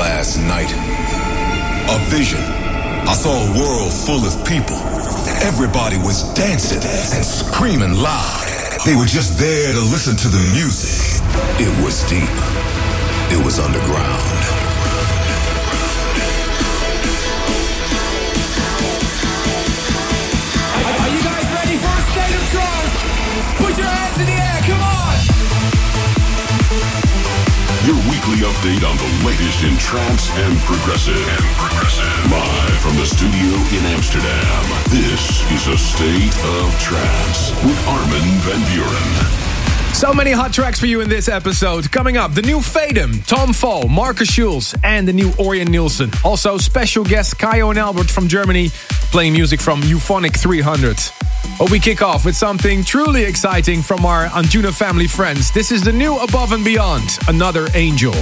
last night. A vision. I saw a world full of people. Everybody was dancing and screaming loud. They were just there to listen to the music. It was deep. It was underground. Are you guys ready for a state of charge? Put your weekly update on the latest in trance and progressive. And progressive. Live from the studio in Amsterdam. This is a state of trance with Armin van Buuren. So many hot tracks for you in this episode. Coming up, the new Fatum, Tom Fall, Markus Schulz, and the new Orjan Nilsen. Also, special guest Kyau and Albert from Germany playing music from Euphonic 300. But we kick off with something truly exciting from our Anjuna family friends. This is the new Above and Beyond, Another Angel.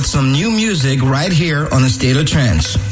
With some new music right here on the State of Trance.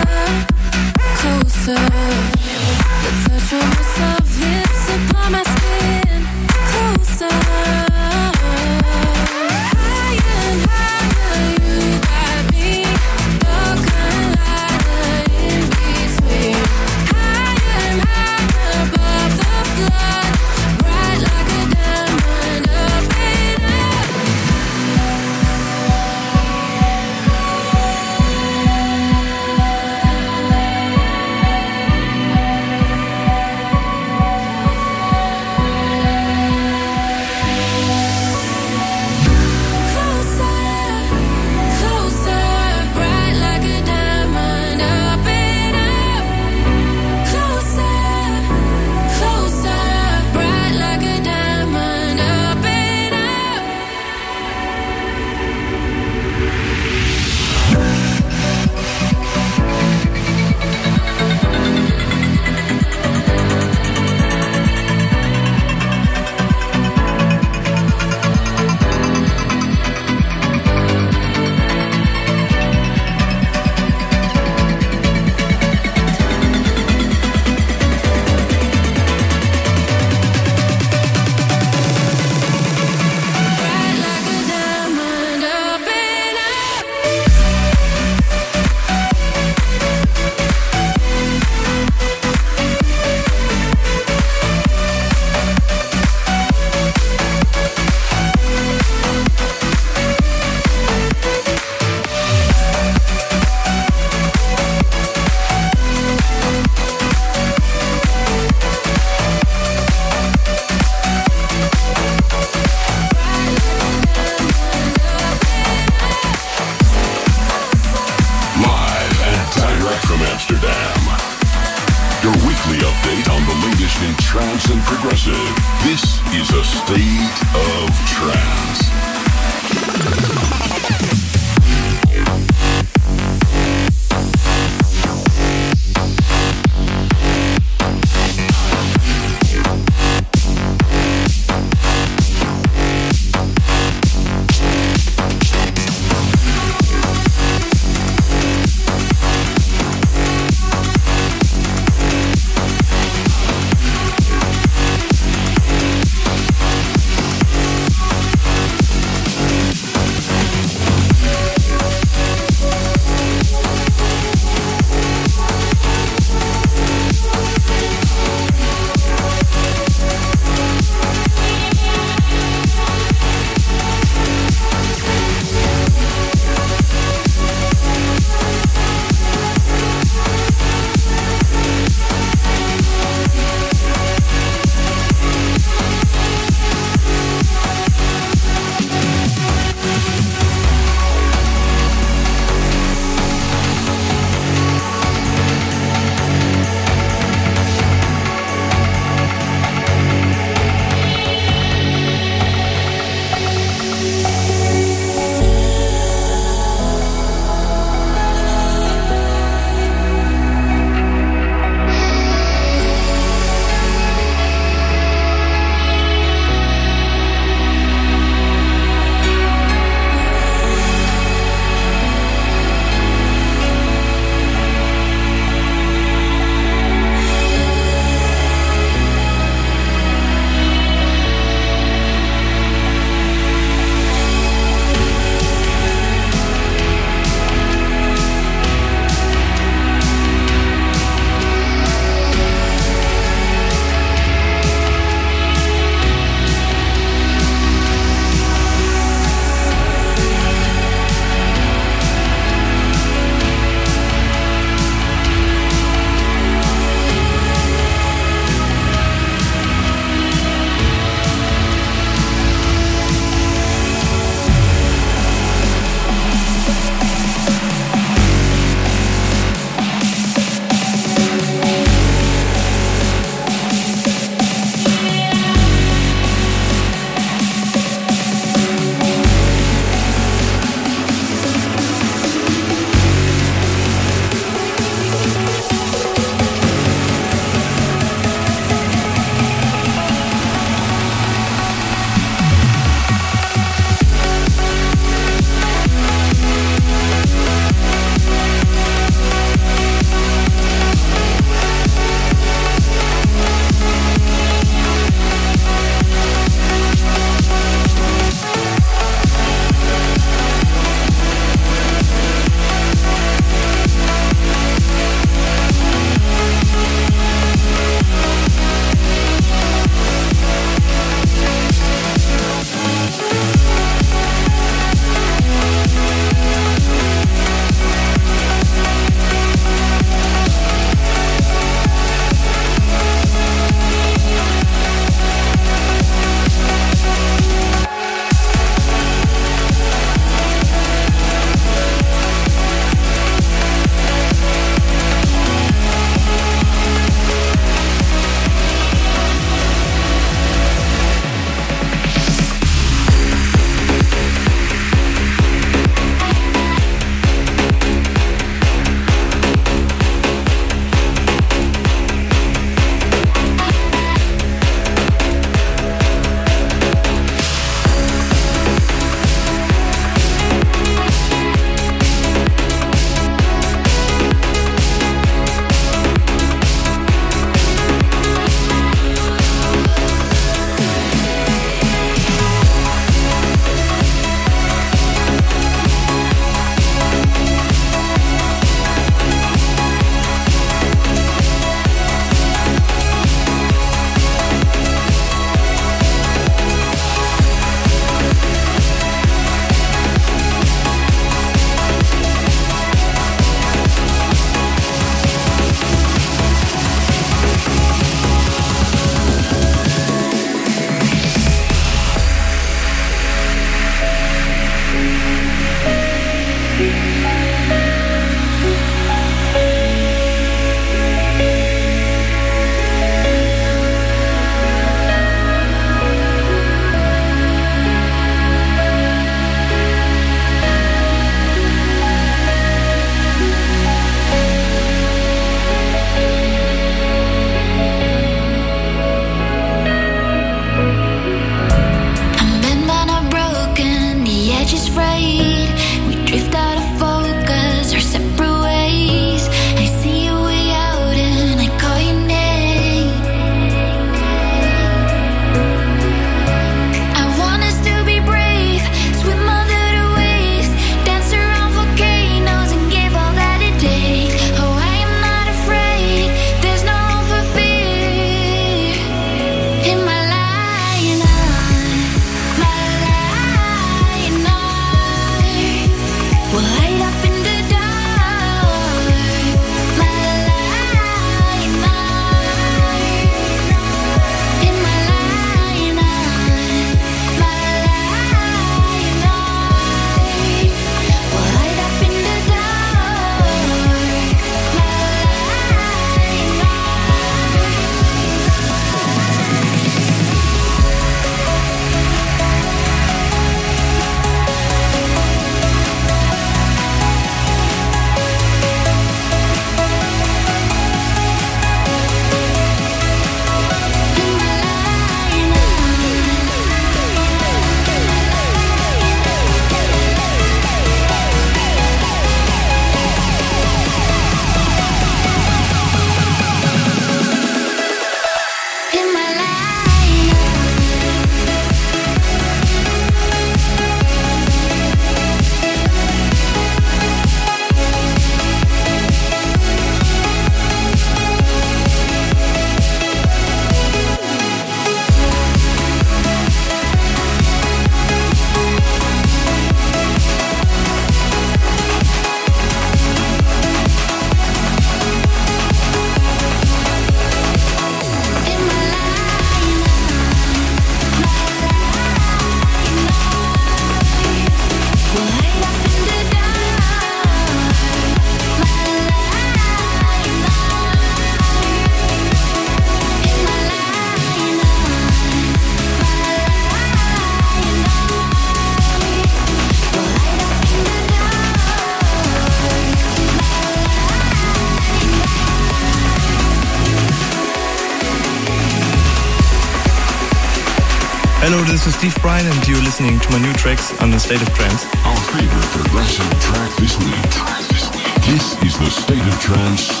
This is Steve Brian, and you're listening to my new tracks on the State of Trance. Our favorite progressive track this week. This is the State of Trance, State of Trance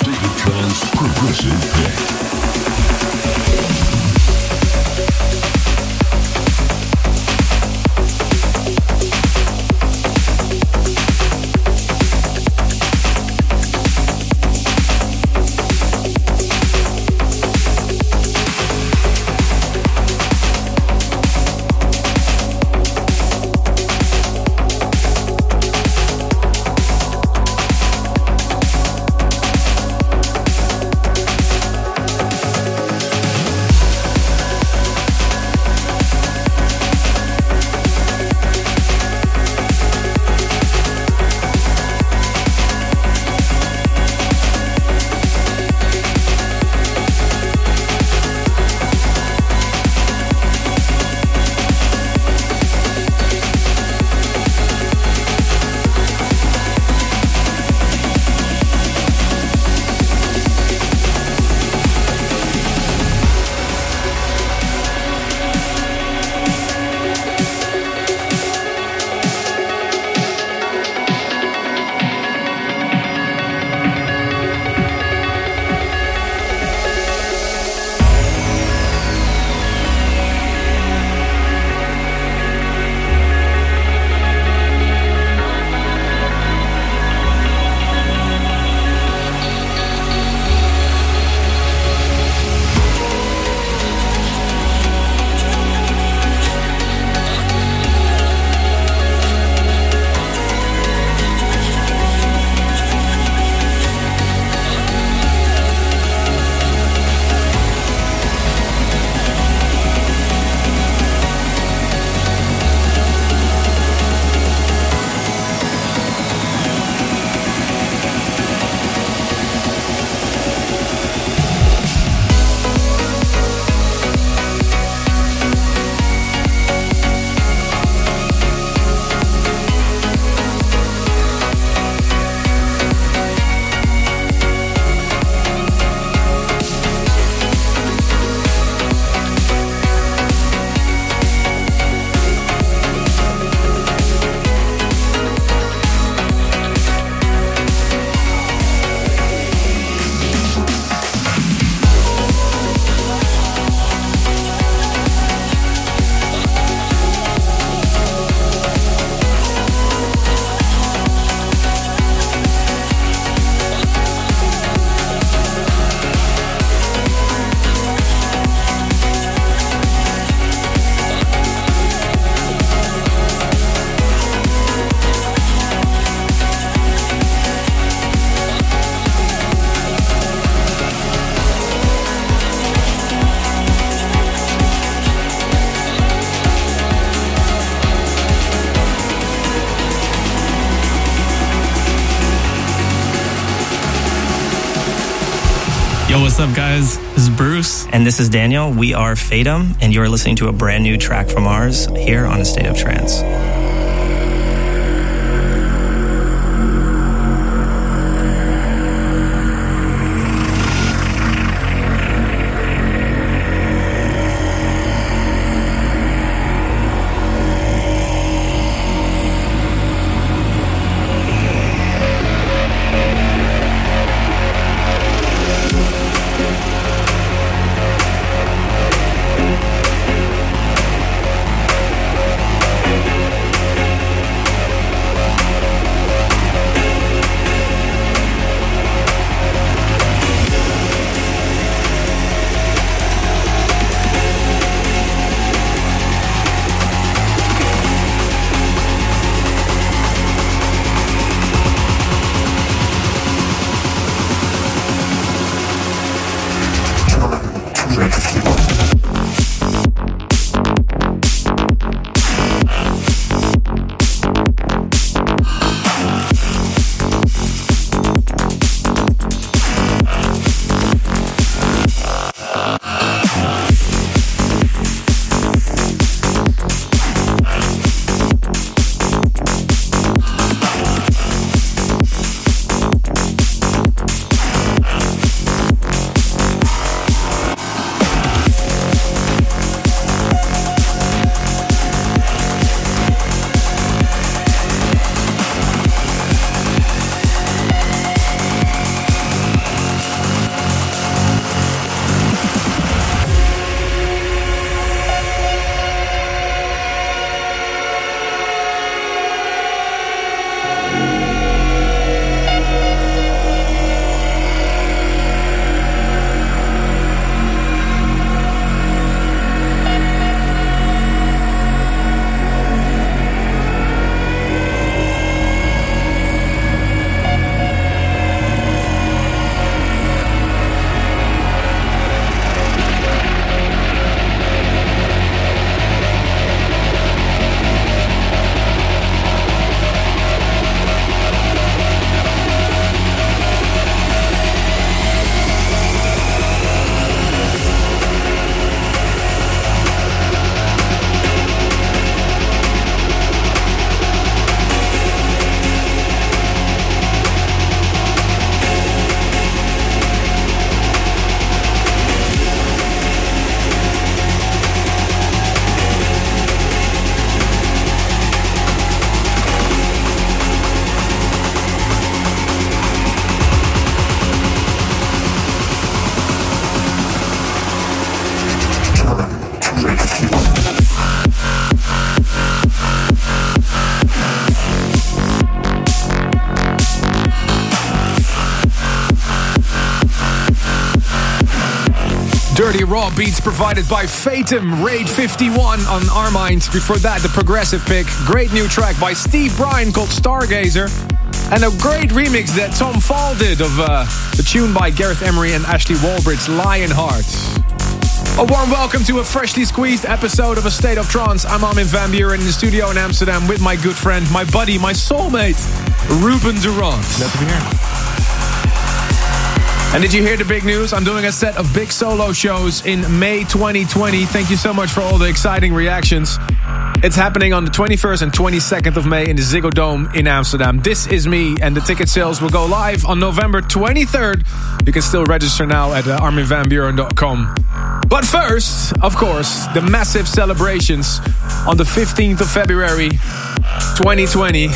up, guys? This is Bruce. And this is Daniel. We are Fatum, and you're listening to a brand new track from ours here on A State of Trance. Beats provided by Fatum, Raid 51 on our minds. Before that, the progressive pick. Great new track by Steve Brian called Stargazer. And a great remix that Tom Fall did of uh, the tune by Gareth Emery and Ashley Wallbridge, Lionheart. A warm welcome to a freshly squeezed episode of A State of Trance. I'm Armin van Buuren in the studio in Amsterdam with my good friend, my buddy, my soulmate, Ruben de Ronde. Glad to be here. And did you hear the big news? I'm doing a set of big solo shows in May 2020. Thank you so much for all the exciting reactions. It's happening on the 21st and 22nd of May in the Ziggo Dome in Amsterdam. This is me, and the ticket sales will go live on November 23rd. You can still register now at uh, arminvanbuuren.com. But first, of course, the massive celebrations on the 15th of February 2020.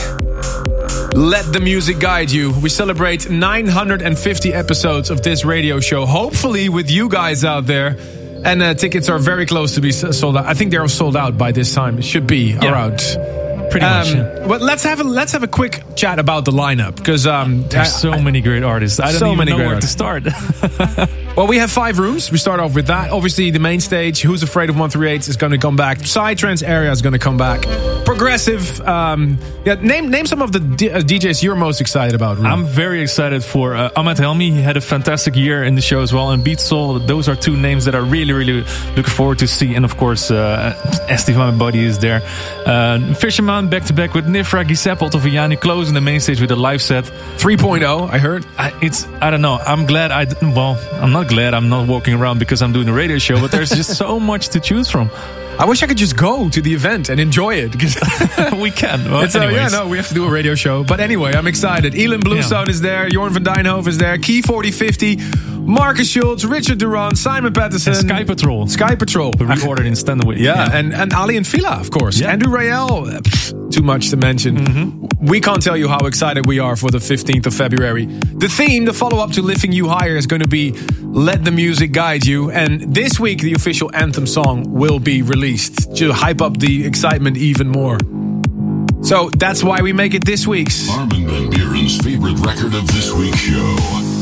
Let the music guide you. We celebrate 950 episodes of this radio show, hopefully with you guys out there. And uh, tickets are very close to be sold out. I think they're sold out by this time. It should be yeah. around. Pretty much. Um, yeah. But let's have a let's have a quick chat about the lineup because um, there's I, so I, many great artists. I don't so even know where artists. to start. Well, we have five rooms. We start off with that. Obviously, the main stage, Who's Afraid of 138 is going to come back. Psytrance area is going to come back. Progressive. Um, yeah, name name some of the D- uh, DJs you're most excited about. I'm very excited for uh, Ahmed Helmy. He had a fantastic year in the show as well. And Beatsole, those are two names that I really, really looking forward to see. And of course, uh, Estiva, my buddy, is there. Uh, Fisherman back to back with Nifra, Giuseppe Ottaviani, closing the main stage with a live set. 3.0, I heard. I, it's, I don't know. I'm glad I, well, I'm not glad I'm not walking around because I'm doing a radio show, but there's just so much to choose from. I wish I could just go to the event and enjoy it because we can. Well, uh, yeah, no, we have to do a radio show. But anyway, I'm excited. Ilan Bluestone yeah. is there. Jorn van Deynhoven is there. Key4050. Markus Schulz, Richard Durand, Simon Patterson. And Sky Patrol. Sky Patrol. We reordered in Standard yeah, yeah, and, and Aly and Fila, of course. Yeah. Andrew Rayel. Too much to mention. Mm-hmm. We can't tell you how excited we are for the 15th of February. The theme, the follow up to Lifting You Higher, is going to be Let the Music Guide You. And this week, the official anthem song will be released to hype up the excitement even more. So that's why we make it this week's. Armin Van Buuren's favorite record of this week's show.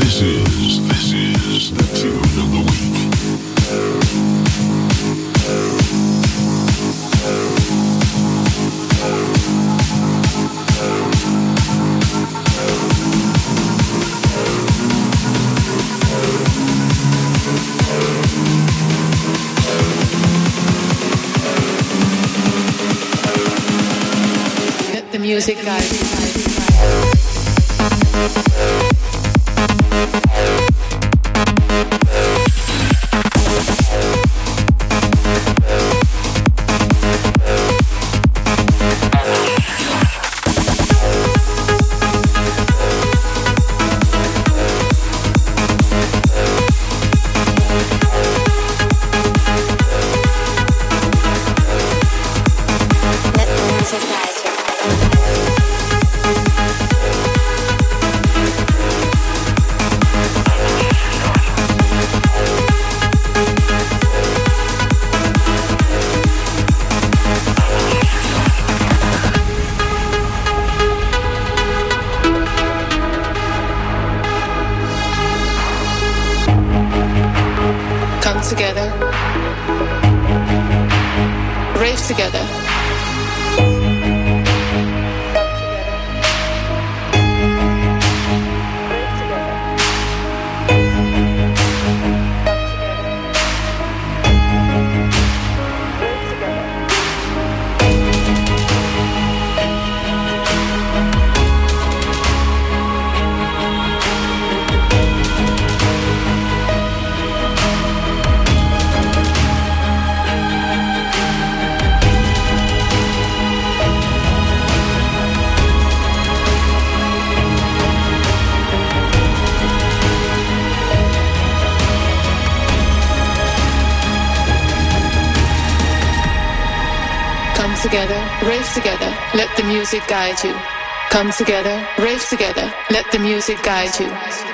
This is, this is the tune of the week. music guys you music guide you. Come together, rave together, let the music guide you.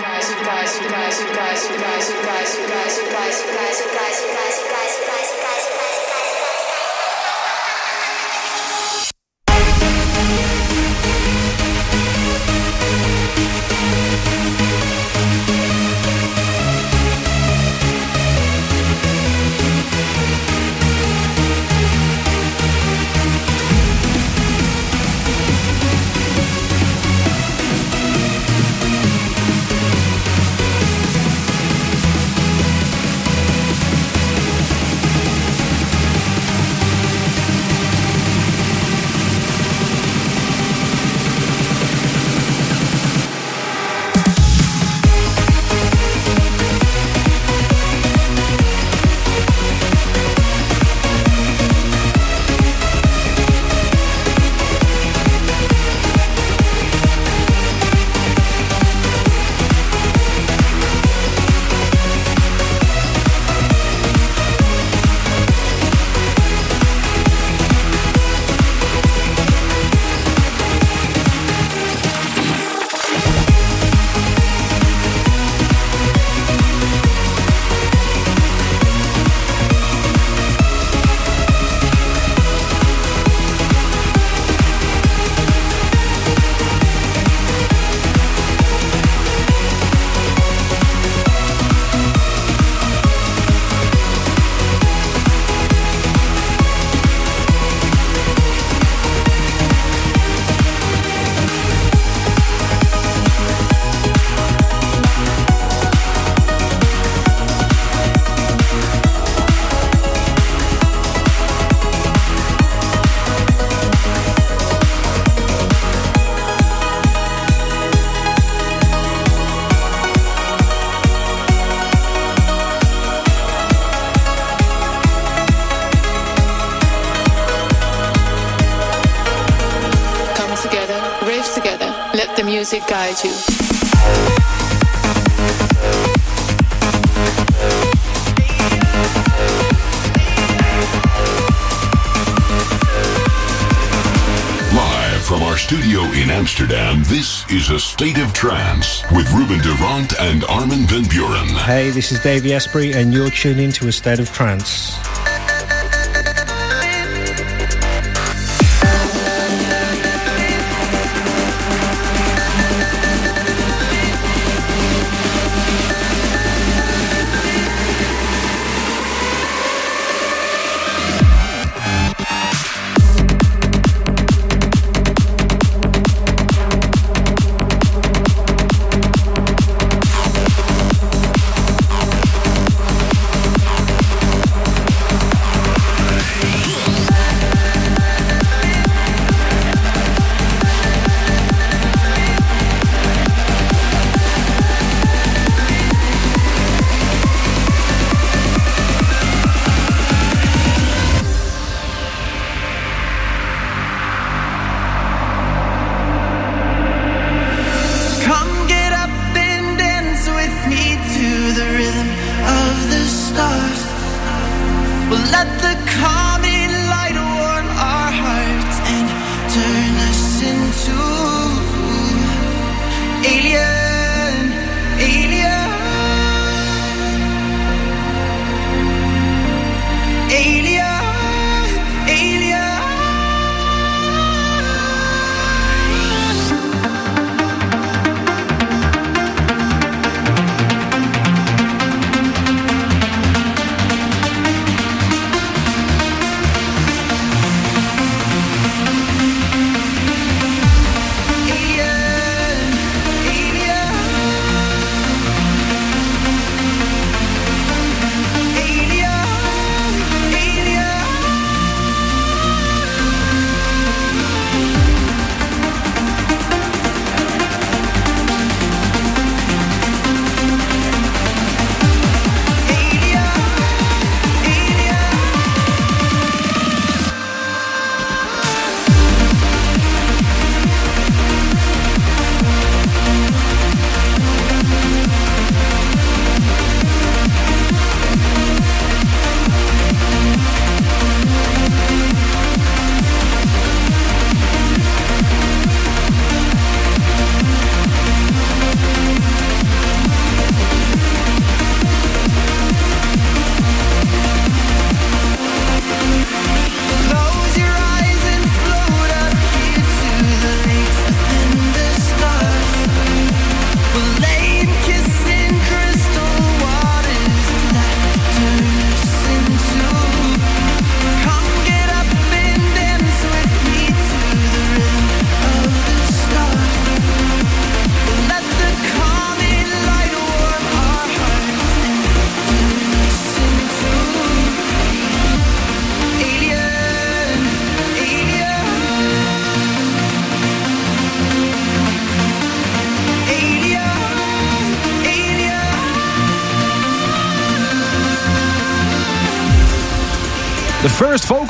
This is Davey Asprey, and you're tuned into A State of Trance.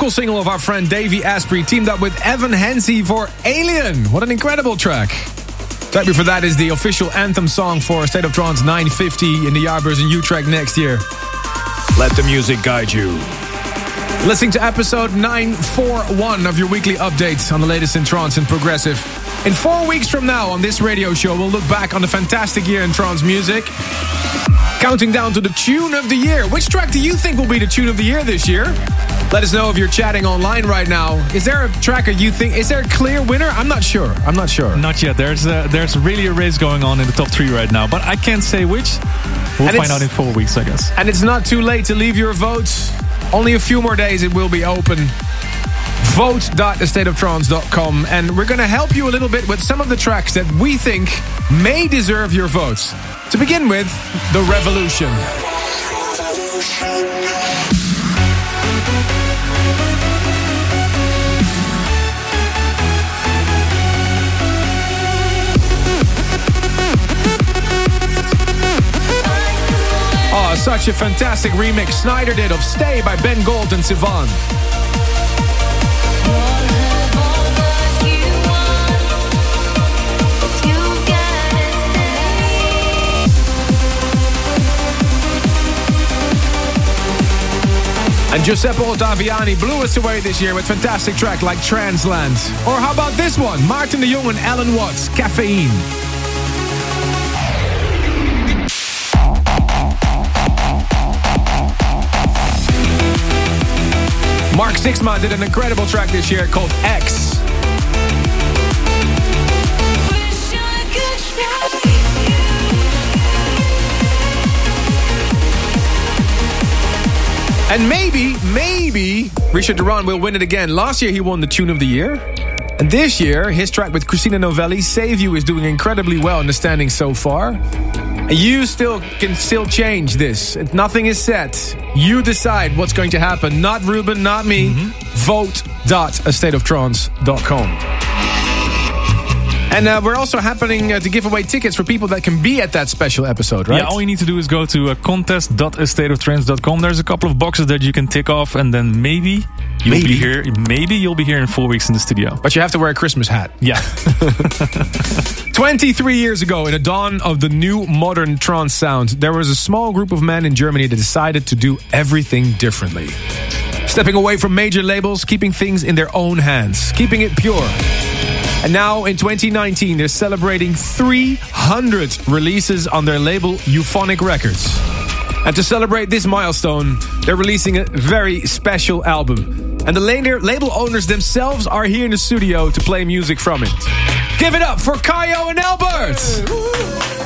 Vocal single of our friend Davey Asprey teamed up with Evan Henzi for Alien. What an incredible track. Track before that is the official anthem song for State of Trance 950 in the Jaarbeurs in Utrecht next year. Let the music guide you. Listening to episode 941 of your weekly updates on the latest in trance and progressive. In four weeks from now on this radio show, we'll look back on the fantastic year in trance music. Counting down to the tune of the year. Which track do you think will be the tune of the year this year? Let us know if you're chatting online right now. Is there a tracker you think is there a clear winner? I'm not sure. I'm not sure. Not yet. There's a, there's really a race going on in the top three right now, but I can't say which. We'll And find out in four weeks, I guess. And it's not too late to leave your votes. Only a few more days it will be open. Vote.thestateoftrance.com and we're going to help you a little bit with some of the tracks that we think may deserve your votes. To begin with, The Revolution. Oh, such a fantastic remix Sneijder did of Stay by Ben Gold and Sivan. And Giuseppe Ottaviani blew us away this year with fantastic tracks like Transland. Or how about this one? Martin de Jong and Alan Watts, Caffeine. Sixma did an incredible track this year called X. And maybe, maybe Richard Durand will win it again. Last year he won the Tune of the Year. And this year, his track with Christina Novelli, Save You, is doing incredibly well in the standings so far. You still can still change this. Nothing is set. You decide what's going to happen. Not Ruben, not me. Mm-hmm. Vote.astateoftrance.com. And uh, we're also happening uh, to give away tickets for people that can be at that special episode, right? Yeah, all you need to do is go to uh, contest.astateoftrance.com. There's a couple of boxes that you can tick off, and then maybe you'll maybe. be here. Maybe you'll be here in four weeks in the studio. But you have to wear a Christmas hat. Yeah. 23 years ago, in the dawn of the new modern trance sound, there was a small group of men in Germany that decided to do everything differently. Stepping away from major labels, keeping things in their own hands, keeping it pure. And now in 2019, they're celebrating 300 releases on their label Euphonic Records. And to celebrate this milestone, they're releasing a very special album. And the label owners themselves are here in the studio to play music from it. Give it up for Kyau and Albert!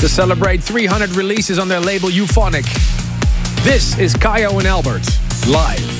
To celebrate 300 releases on their label Euphonic, this is Kyau and Albert live.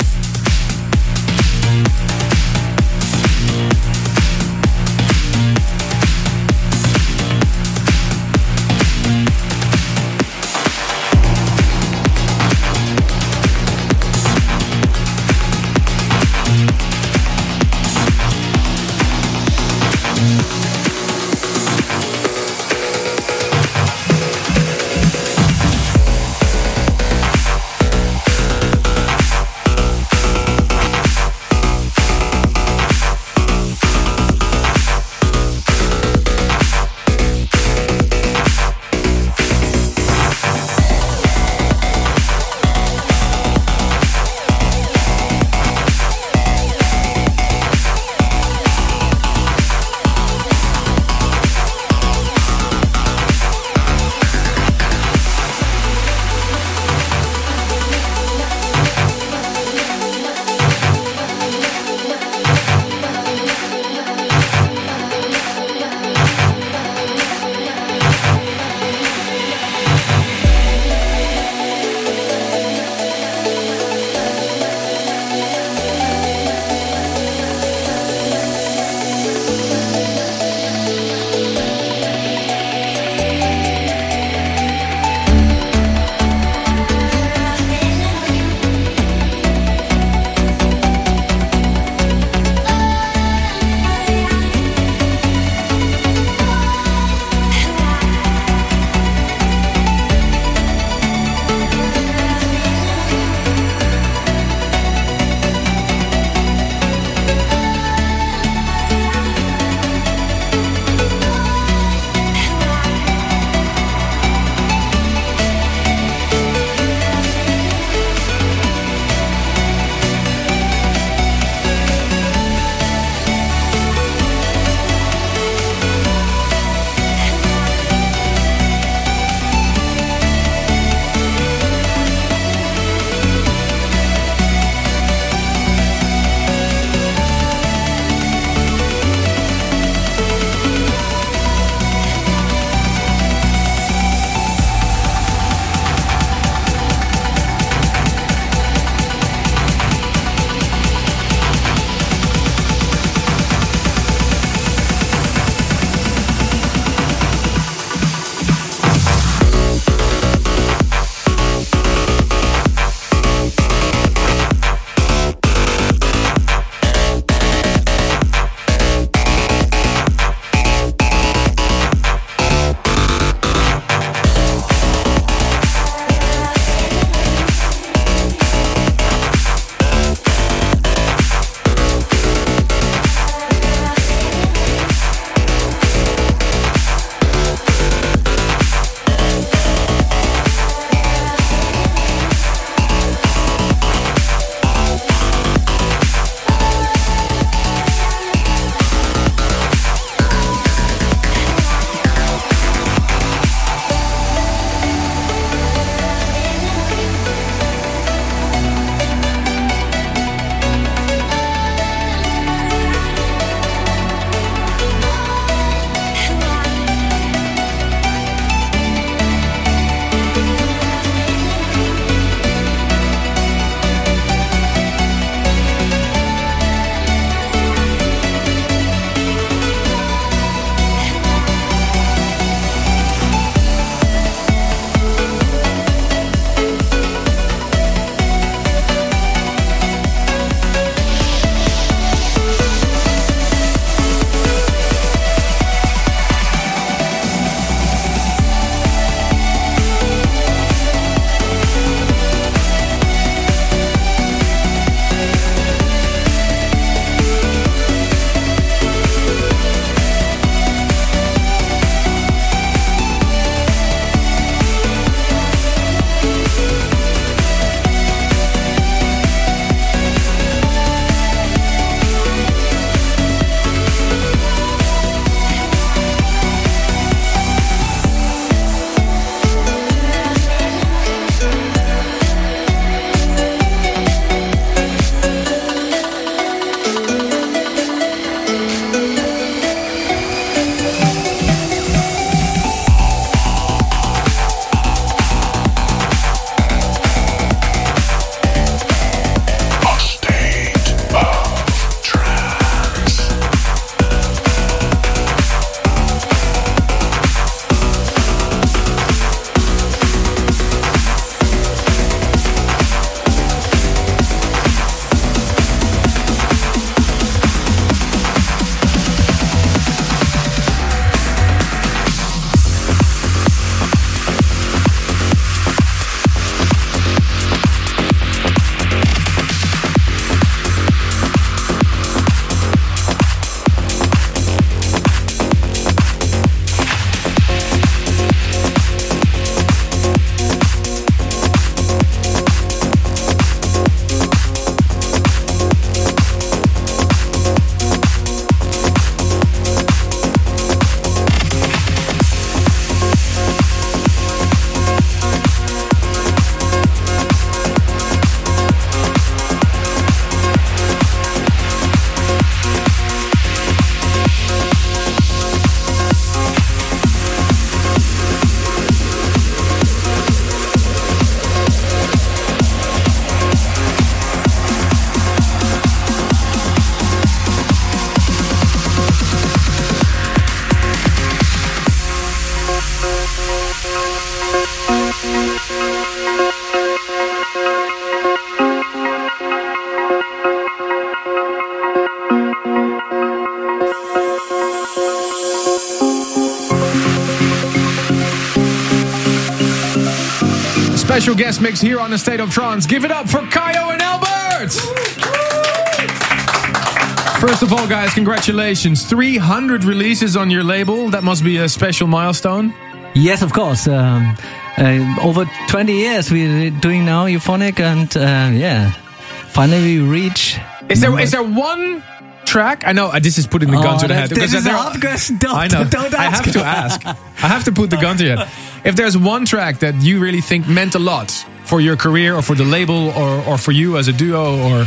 Special guest mix here on the State of Trance. Give it up for Kyau and Albert! First of all, guys, congratulations. 300 releases on your label. That must be a special milestone. Yes, of course. Um, uh, over 20 years we're doing now Euphonic, and uh, yeah, finally we reach. Is there is there one track? I know uh, this is putting the gun Oh, to the head. this is a hard question. Don't- I know. don't I have to ask. I have to put the gun to your head. If there's one track that you really think meant a lot for your career or for the label or, or for you as a duo or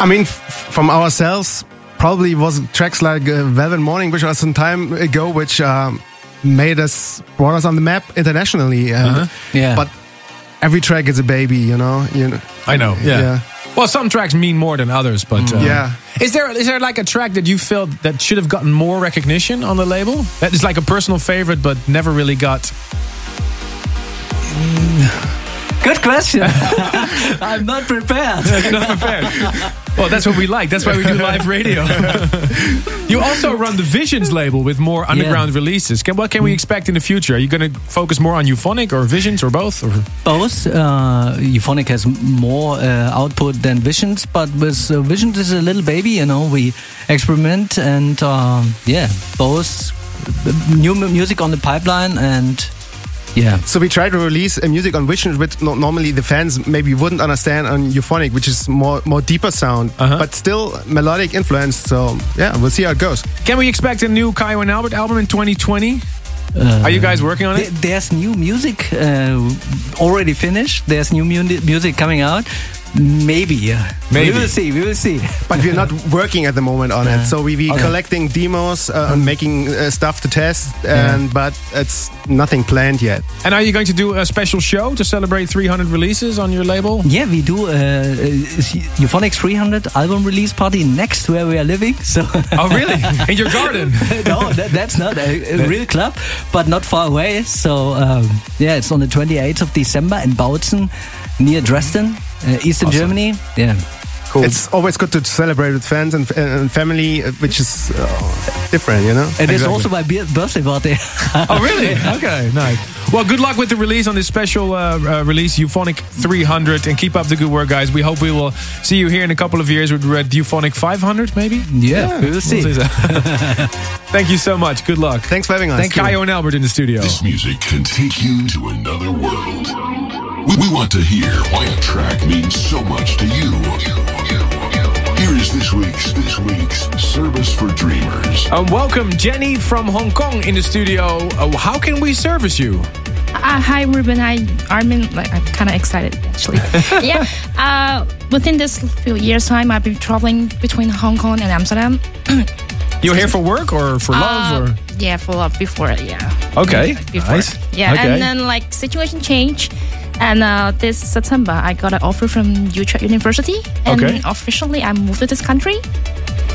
I mean, f- from ourselves, probably was tracks like uh, Velvet Morning, which was some time ago, which um, made us brought us on the map internationally. And, Uh-huh. Yeah. But every track is a baby, you know. You know. I know. Yeah. Yeah. Well, some tracks mean more than others, but uh, Yeah. Is there is there like a track that you felt that should have gotten more recognition on the label? That is like a personal favorite, but never really got. Good question. I'm not prepared. not prepared. Well, that's what we like. That's why we do live radio. you also run the Visions label with more underground releases. Can, what can we expect in the future? Are you going to focus more on Euphonic or Visions or both? Or? Both. Uh, Euphonic has more uh, output than Visions, but with uh, Visions is a little baby, you know. We experiment and um, yeah, both new mu- music on the pipeline and yeah. So we try to release a music on Vision, which no- normally the fans maybe wouldn't understand on Euphonic, which is more more deeper sound, Uh-huh. but still melodic influence. So yeah, we'll see how it goes. Can we expect a new Kyau and Albert album in 2020? Uh, Are you guys working on Th- it? There's new music uh, already finished. There's new mu- music coming out. Maybe. Maybe. We will see. We will see. But we're not working at the moment on it. So we we collecting demos uh, and making uh, stuff to test, and but it's nothing planned yet. And are you going to do a special show to celebrate 300 releases on your label? Yeah, we do uh, uh, Euphonics 300 album release party next where we are living. So Oh, really? In your garden? no, that, that's not a, a real club, but not far away. So um, yeah, it's on the 28th of December in Bautzen, near Dresden, uh, Eastern Germany. Yeah. Cool. It's always good to celebrate with friends and, and family, uh, which is uh, different, you know. And it's Exactly. also my bir- birthday party. Oh, really? Okay, nice. Well, good luck with the release on this special uh, uh, release, Euphonic 300, and keep up the good work, guys. We hope we will see you here in a couple of years with Red Euphonic 500, maybe. yeah, we will see. We'll see. Thank you so much. Good luck. Thanks for having us. Thank Kyau and Albert in the studio. This music can take you to another world. We, we want to hear why a track means so much to you. Here is this week's this week's service for dreamers. Um, welcome, Jenny from Hong Kong in the studio. Uh, how can we service you? Uh, hi, Ruben. Hi, Armin. Like, I'm kind of excited, actually. yeah. Uh, within this few years' time, I've been traveling between Hong Kong and Amsterdam. You're here for work or for Uh, love? Or Yeah, for love before, yeah. okay, Before. nice. Yeah, okay. and then like situation changed. And uh, this September, I got an offer from Utrecht University, and Okay. officially I moved to this country.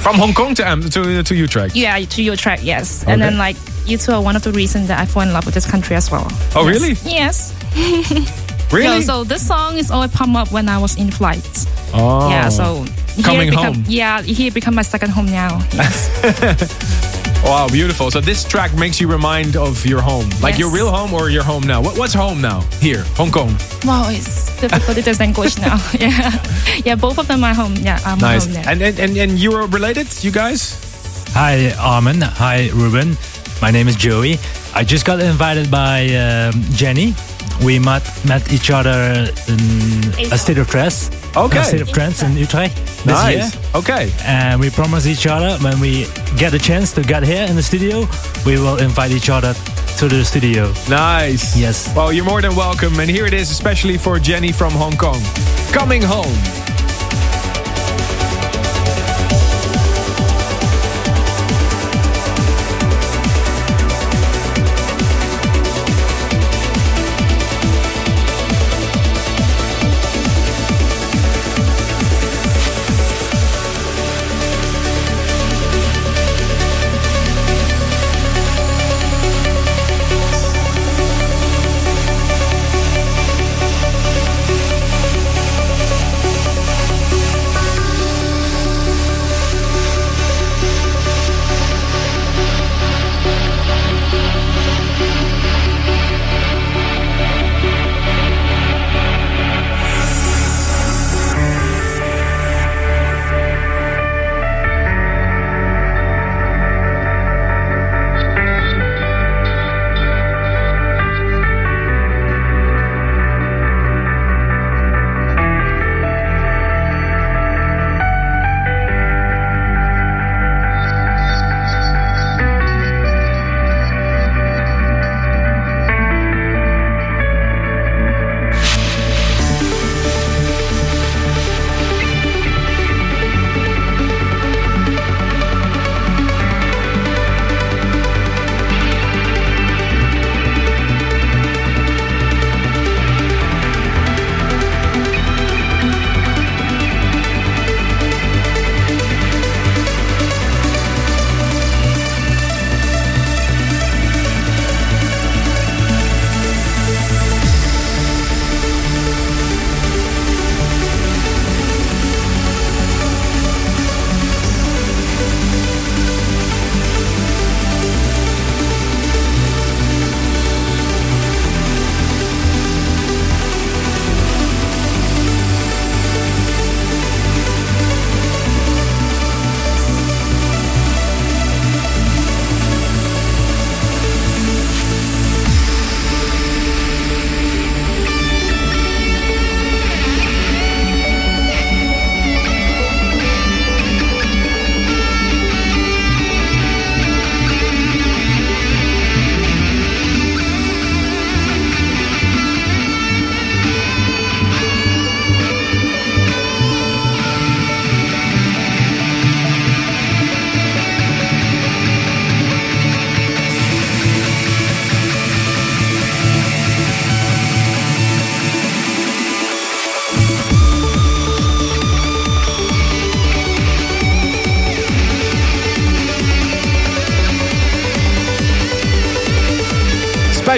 from Hong Kong to Am- to to Utrecht. Yeah, to Utrecht, yes. Okay. And then like you two are one of the reasons that I fall in love with this country as well. Oh, Yes. really? Yes. Really? So, so this song is always pop up when I was in flight. oh. Yeah, so Coming become, home. Yeah, here become my second home now. Yes. Wow, beautiful. So this track makes you remind of your home, like Yes. your real home or your home now. What, what's home now? Here, Hong Kong. wow, it's difficult to distinguish now. Yeah, yeah, both of them are home. Yeah, I'm Nice. home now. And, and and and you're related, you guys? Hi, Armin. Hi, Ruben. My name is Joey. I just got invited by um, Jenny. We met met each other in a state of trance. Okay. State of trance in Utrecht this year. Nice. Okay. And we promise each other when we get a chance to get here in the studio, we will invite each other to the studio. Nice. Yes. Well, you're more than welcome. And here it is, especially for Jenny from Hong Kong. Coming home.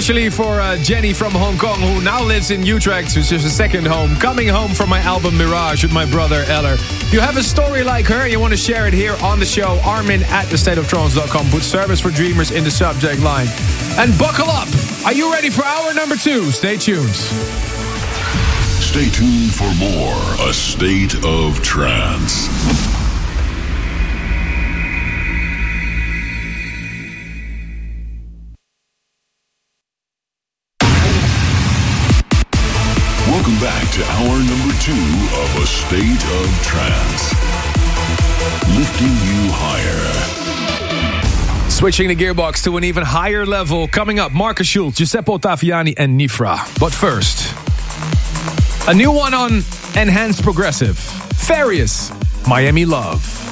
Especially for uh, Jenny from Hong Kong, who now lives in Utrecht, which is a second home. Coming home from my album Mirage with my brother Eller. If you have a story like her and you want to share it here on the show, Armin at thestateoftrance.com. Put service for dreamers in the subject line. And buckle up. Are you ready for hour number two? Stay tuned. Stay tuned for more A State of Trance. Welcome back to hour number two of A State of Trance. Lifting you higher. Switching the gearbox to an even higher level. Coming up, Markus Schulz, Giuseppe Ottaviani, and Nifra. But first, a new one on Enhanced Progressive. Farius, Miami Love.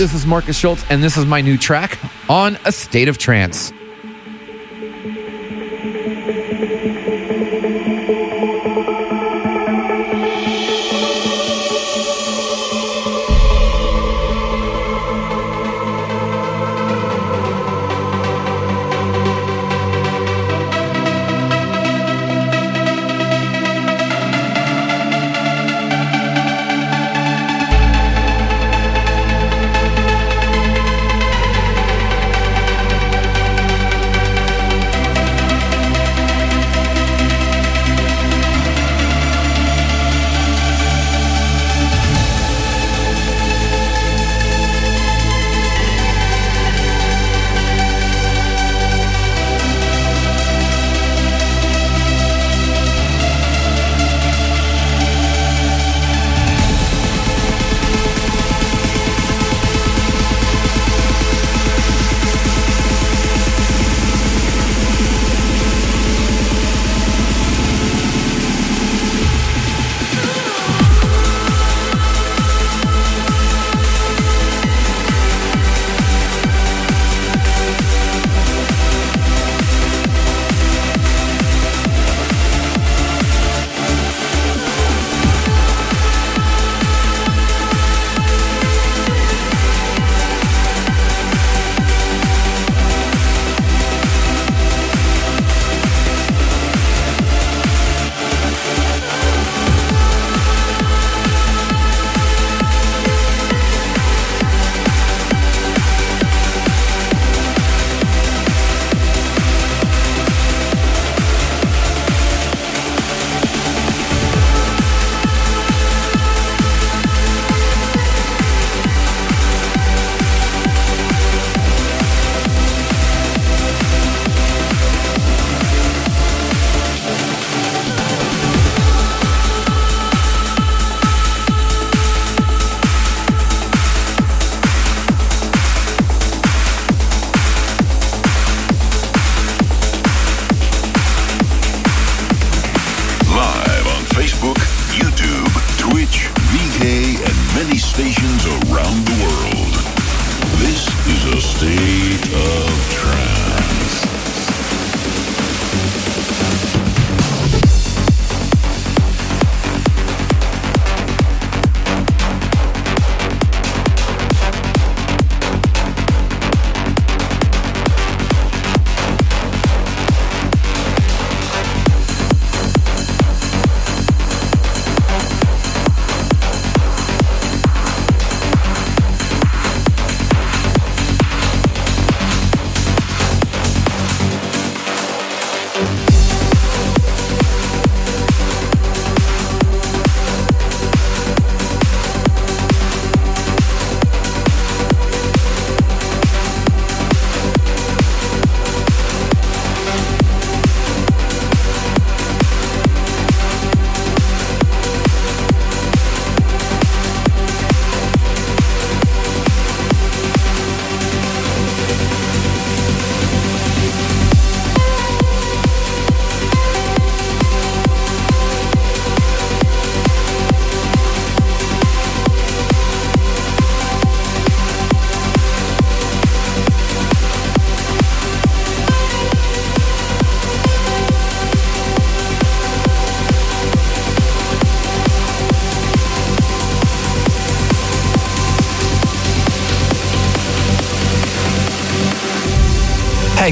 This is Markus Schulz, and this is my new track on A State of Trance.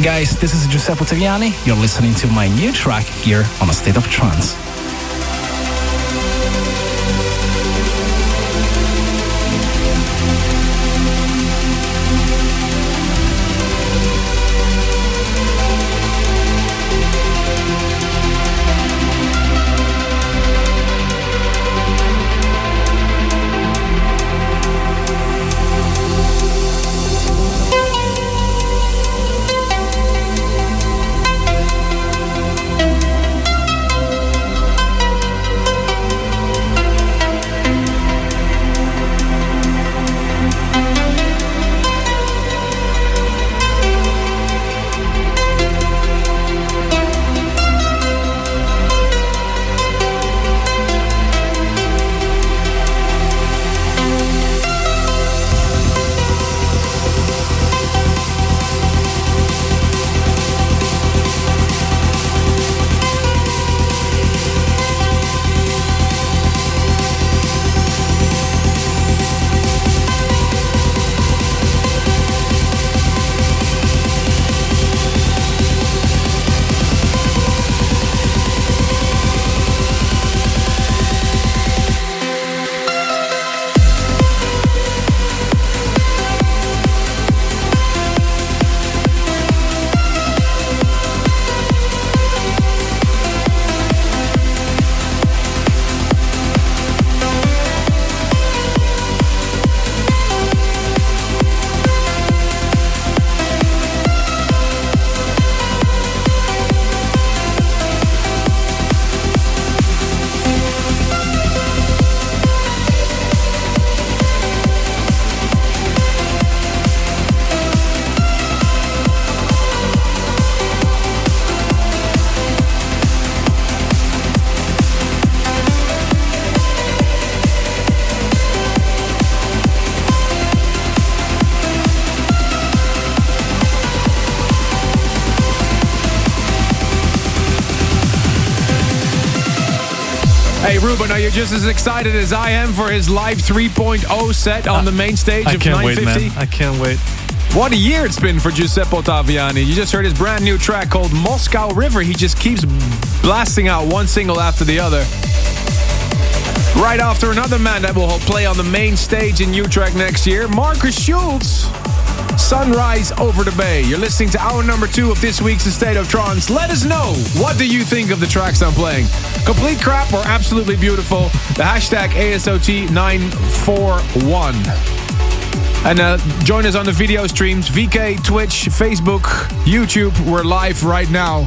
Guys, this is Giuseppe Ottaviani. You're listening to my new track here on A State of Trance. Are just as excited as I am for his live 3.0 set on the main stage I of can't wait, 950? man. I can't wait. What a year it's been for Giuseppe Ottaviani. You just heard his brand new track called Moscow River. He just keeps blasting out one single after the other. Right after another man that will play on the main stage in Utrecht next year, Markus Schulz. Sunrise over the bay. You're listening to hour number two of this week's State of Trance. Let us know what do you think of the tracks I'm playing. Complete crap or absolutely beautiful? The hashtag ASOT941. And uh, join us on the video streams VK, Twitch, Facebook, YouTube. We're live right now.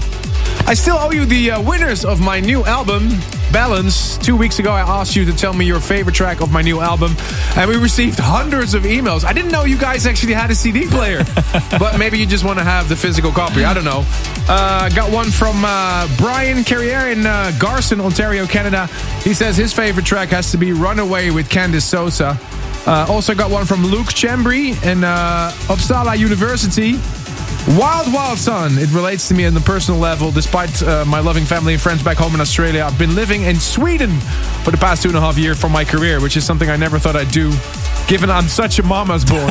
I still owe you the uh, winners of my new album, Balance. Two weeks ago, I asked you to tell me your favorite track of my new album, and we received hundreds of emails. I didn't know you guys actually had a CD player, but maybe you just want to have the physical copy. I don't know. Uh, got one from uh, Brian Carrier in uh, Garson, Ontario, Canada. He says his favorite track has to be Runaway with Candace Sosa. Uh, also got one from Luke Chambry in uh, Uppsala University. Wild Wild Son. It relates to me on the personal level. Despite uh, my loving family and friends back home in Australia, I've been living in Sweden for the past two and a half years for my career, which is something I never thought I'd do, given I'm such a mama's boy.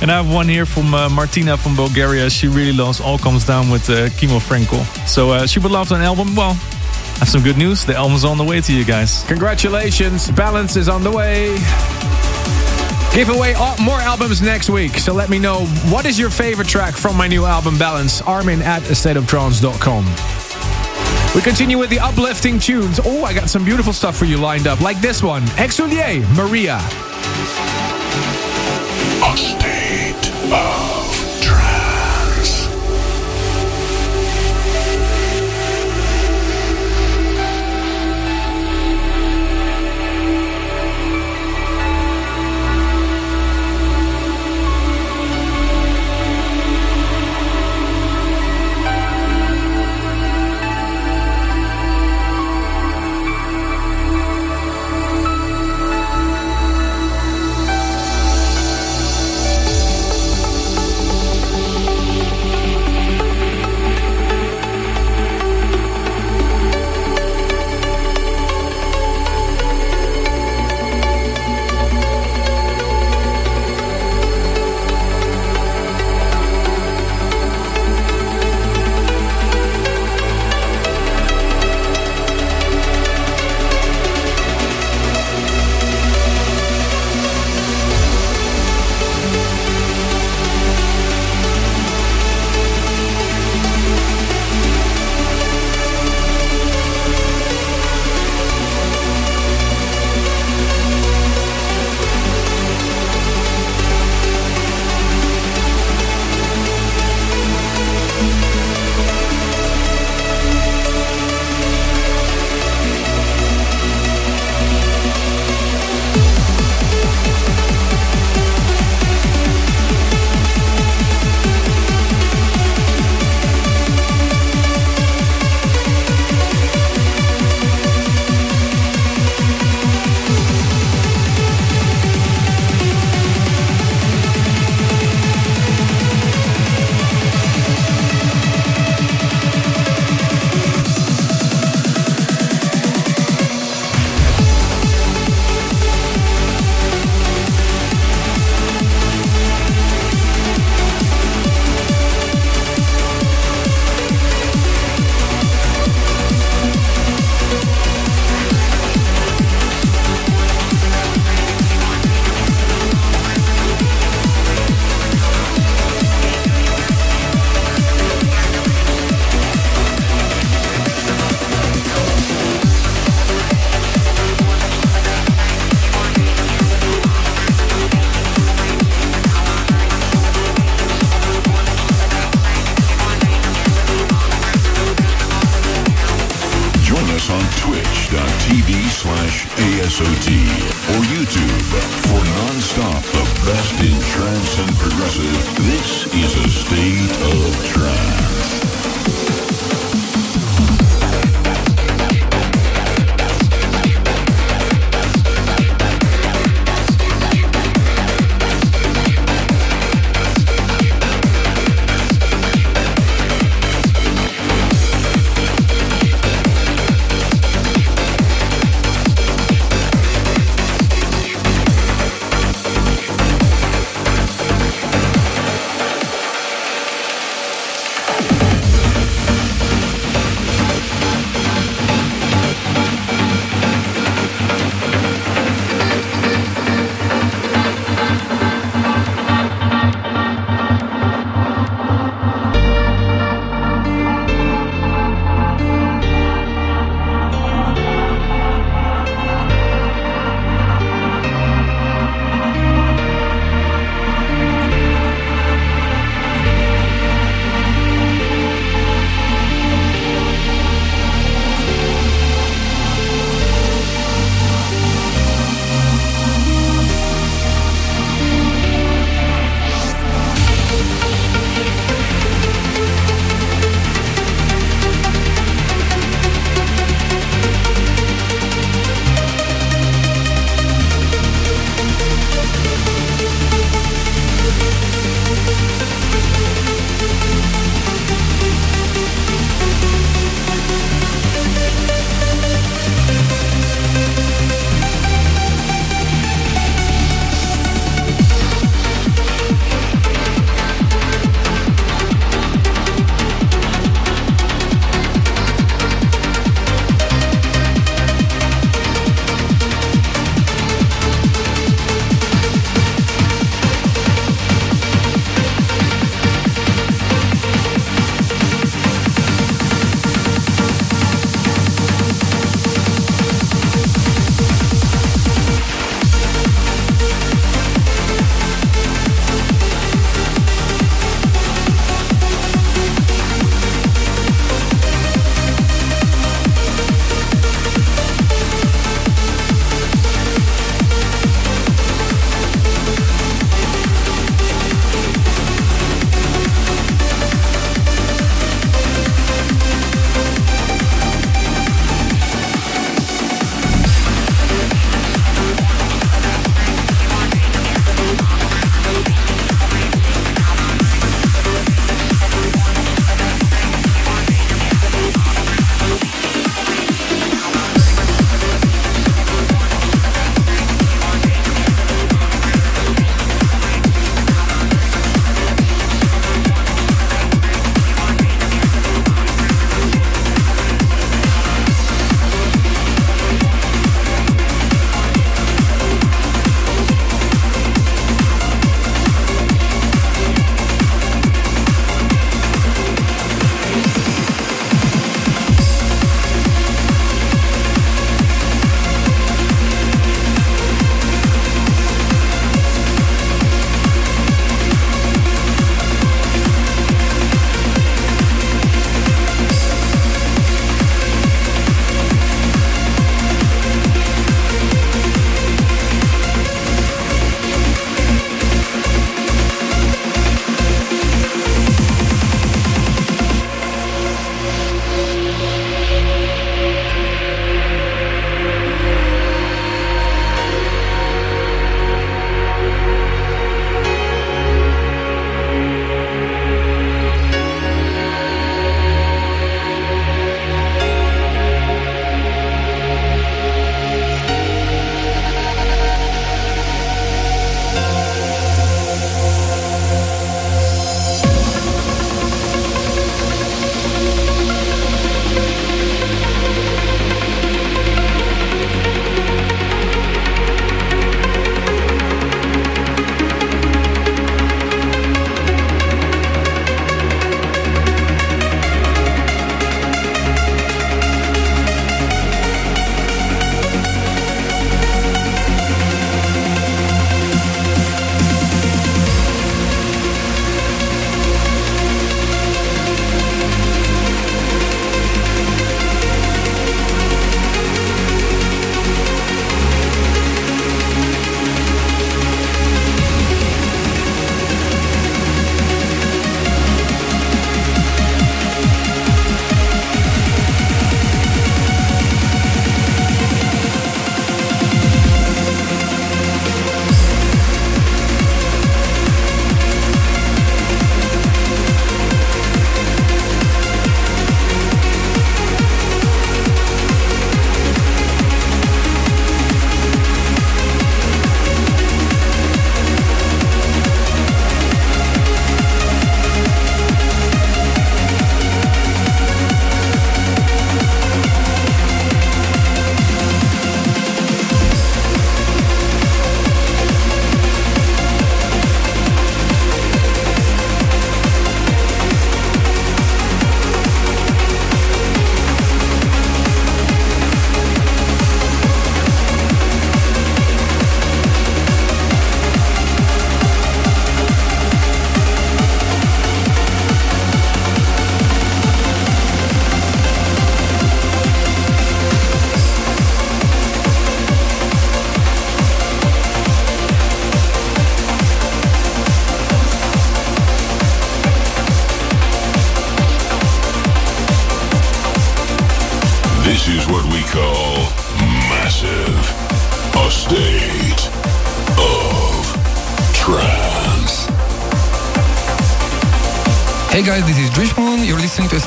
and I have one here from uh, Martina from Bulgaria. She really loves All Comes Down with uh, Cimo Fränkel. So uh, she would love an album. Well, I have some good news. The album's on the way to you guys. Congratulations. Balance is on the way. Give away all, more albums next week. So let me know what is your favorite track from my new album Balance. Armin at stateoftrance.com. We continue with the uplifting tunes. Oh, I got some beautiful stuff for you lined up, like this one Exulier, Maria. A state of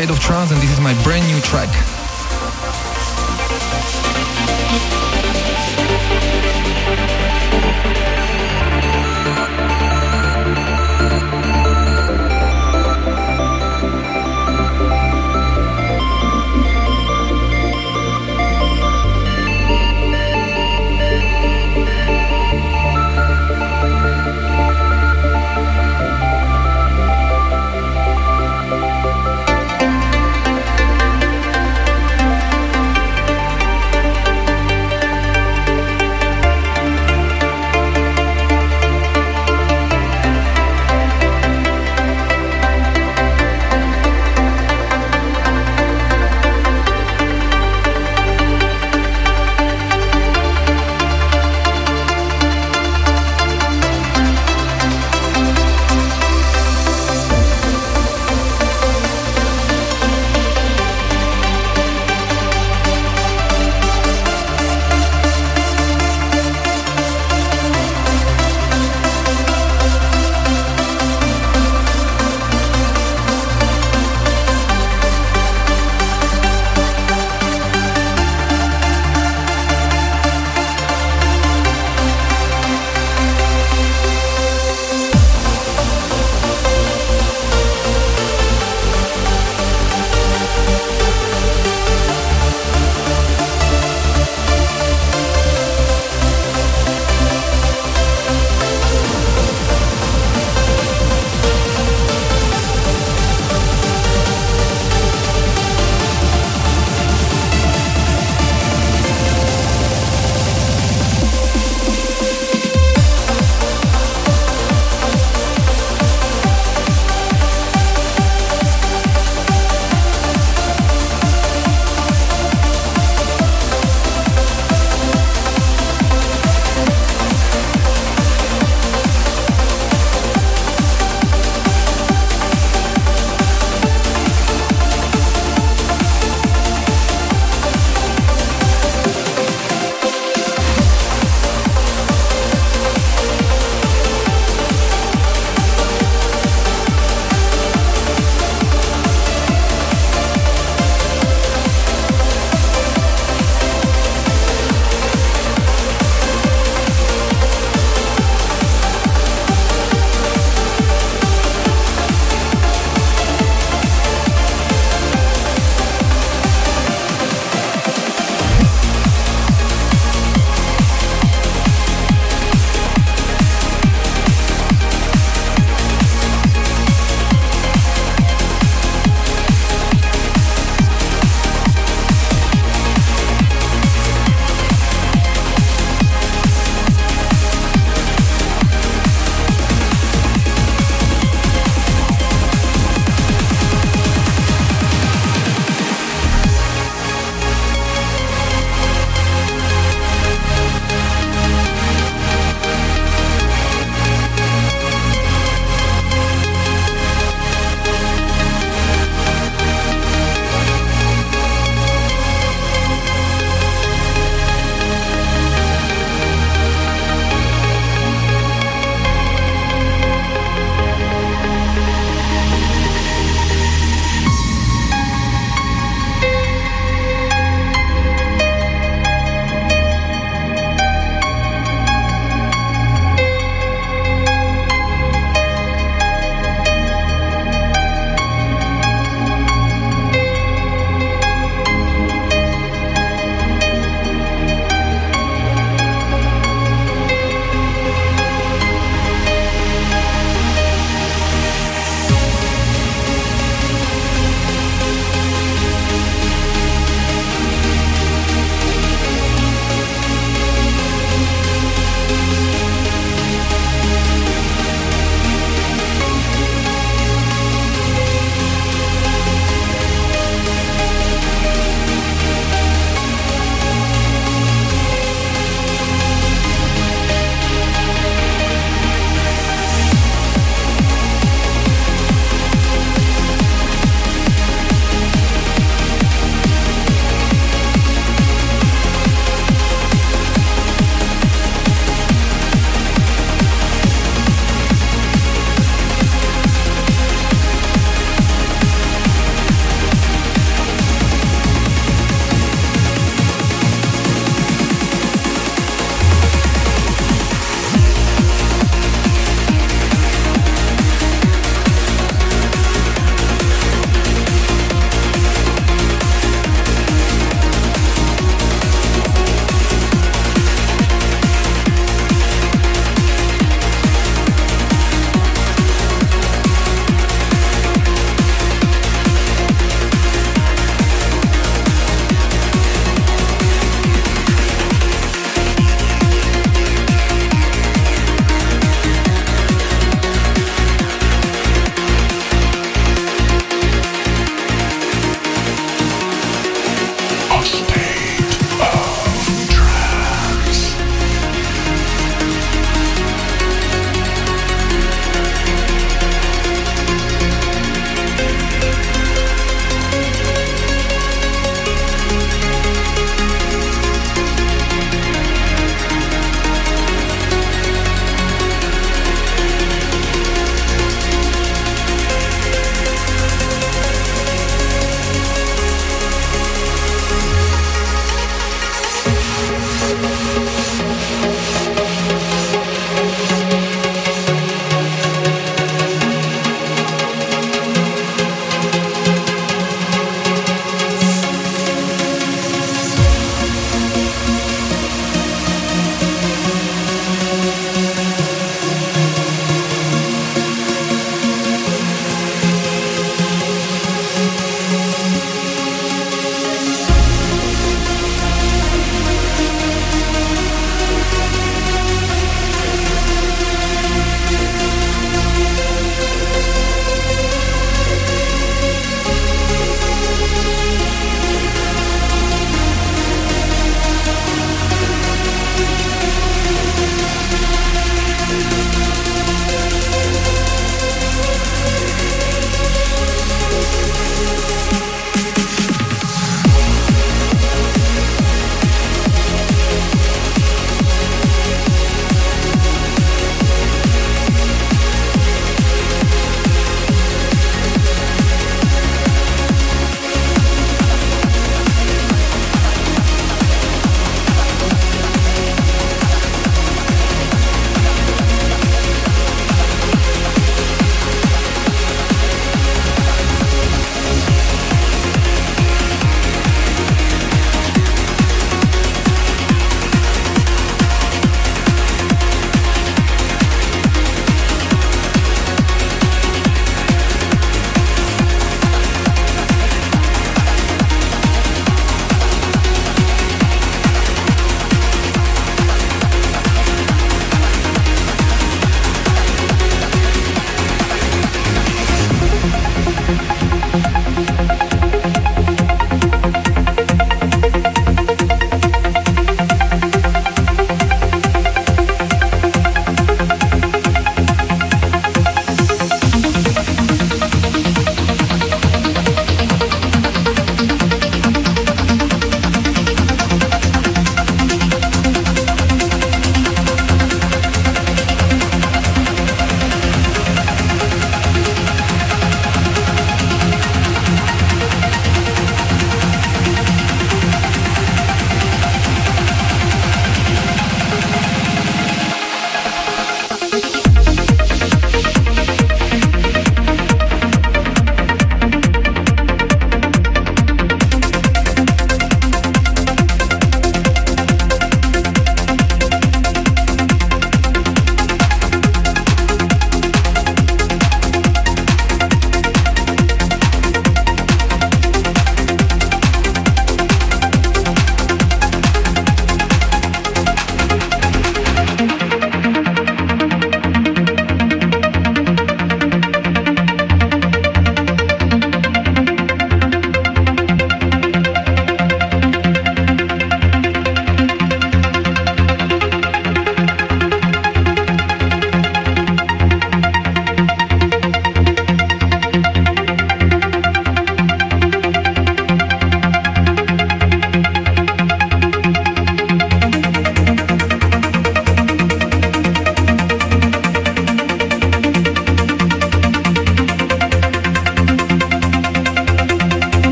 State of Trance, and this is my brand new track.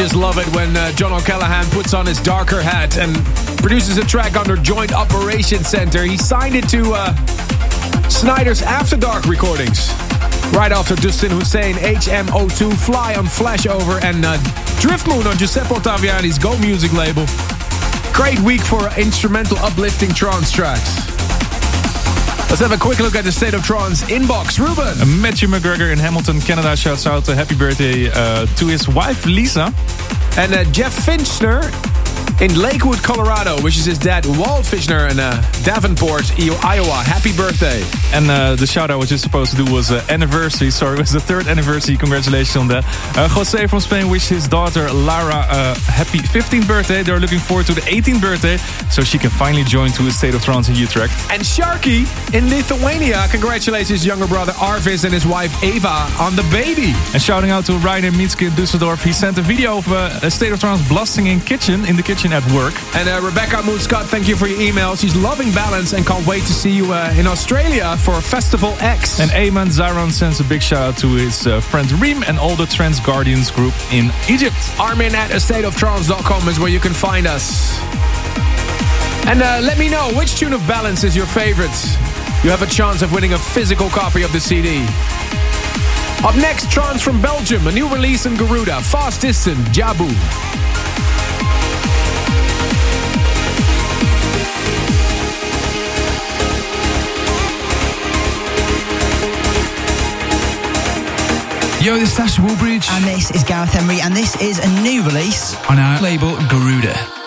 Just love it when uh, John O'Callaghan puts on his darker hat and produces a track under Joint Operations Center. He signed it to uh, Sneijder's After Dark recordings. Right after Dustin Husain, HMO2, Fly on Flashover, and uh, Driftmoon on Giuseppe Ottaviani's Go Music label. Great week for instrumental uplifting trance tracks. Let's have a quick look at the State of Trance inbox. Ruben. Matthew McGregor in Hamilton, Canada shouts out a happy birthday uh, to his wife Lisa. And uh, Jeff Finchner in Lakewood, Colorado, wishes his dad Walt Fishner in uh, Davenport, Iowa. Happy birthday. And uh, the shout out was just supposed to do was uh, anniversary. Sorry, it was the third anniversary. Congratulations on that. Uh, Jose from Spain wished his daughter Lara a happy 15th birthday. They're looking forward to the 18th birthday so she can finally join to a State of Trance in Utrecht. And Sharky in Lithuania congratulates his younger brother Arvis and his wife Ava on the baby. And shouting out to Rainer Mitske in Düsseldorf. He sent a video of uh, a State of Trance blasting in kitchen in the kitchen at work. And uh, Rebecca Moonscott, thank you for your email. She's loving balance and can't wait to see you uh, in Australia for Festival X. And Ayman Zyron sends a big shout out to his uh, friend Reem and all the Trans Guardians group in Egypt. Armin at astateoftrance.com is where you can find us. And uh, let me know which tune of balance is your favorite. You have a chance of winning a physical copy of the CD. Up next, Trance from Belgium, a new release in Garuda, Fast Distant, Jabu. Yo, this is Sash Woolbridge. And this is Gareth Emery, and this is a new release on our label Garuda.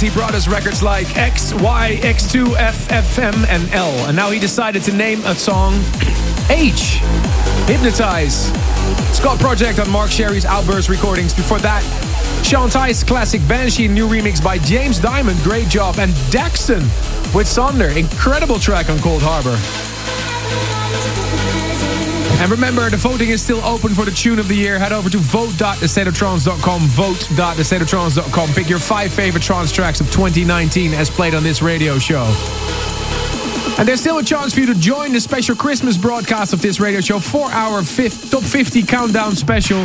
He brought us records like X, Y, X2, F, FM, and L. And now he decided to name a song H. Hypnotize. Scot Project on Mark Sherry's Outburst recordings. Before that, Sean Tyas' classic Banshee new remix by James Diamond. Great job. And Daxton with Sonder. Incredible track on Coldharbour. And remember, the voting is still open for the tune of the year. Head over to vote.thestateoftrance.com, vote.thestateoftrance.com. Pick your five favorite trance tracks of 2019 as played on this radio show. And there's still a chance for you to join the special Christmas broadcast of this radio show, four-hour fifth, top 50 countdown special.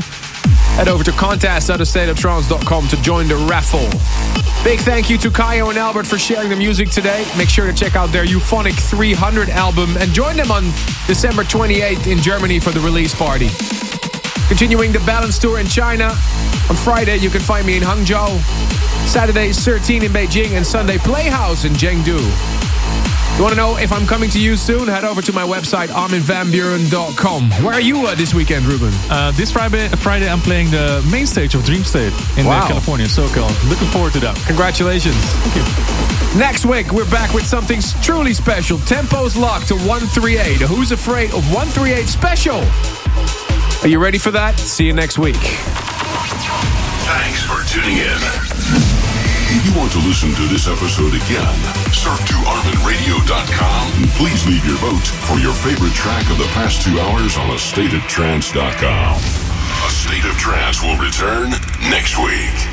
Head over to contest.thestateoftrance.com to join the raffle. Big thank you to Kyau and Albert for sharing the music today. Make sure to check out their Euphonic 300 album and join them on December 28th in Germany for the release party. Continuing the Balance Tour in China. On Friday, you can find me in Hangzhou. Saturday, 13 in Beijing, and Sunday, Playhouse in Chengdu. You want to know if I'm coming to you soon? Head over to my website, arminvanbuuren.com. Where are you uh, this weekend, Ruben? Uh, this Friday, Friday, I'm playing the main stage of Dreamstate in uh, Wow. California, SoCal. Looking forward to that. Congratulations. Thank you. Next week, we're back with something truly special. Tempos locked to 138. Who's Afraid of 138 Special? Are you ready for that? See you next week. Thanks for tuning in. If you want to listen to this episode again, surf to arminradio.com and please leave your vote for your favorite track of the past two hours on astateoftrance.com. A State of Trance will return next week.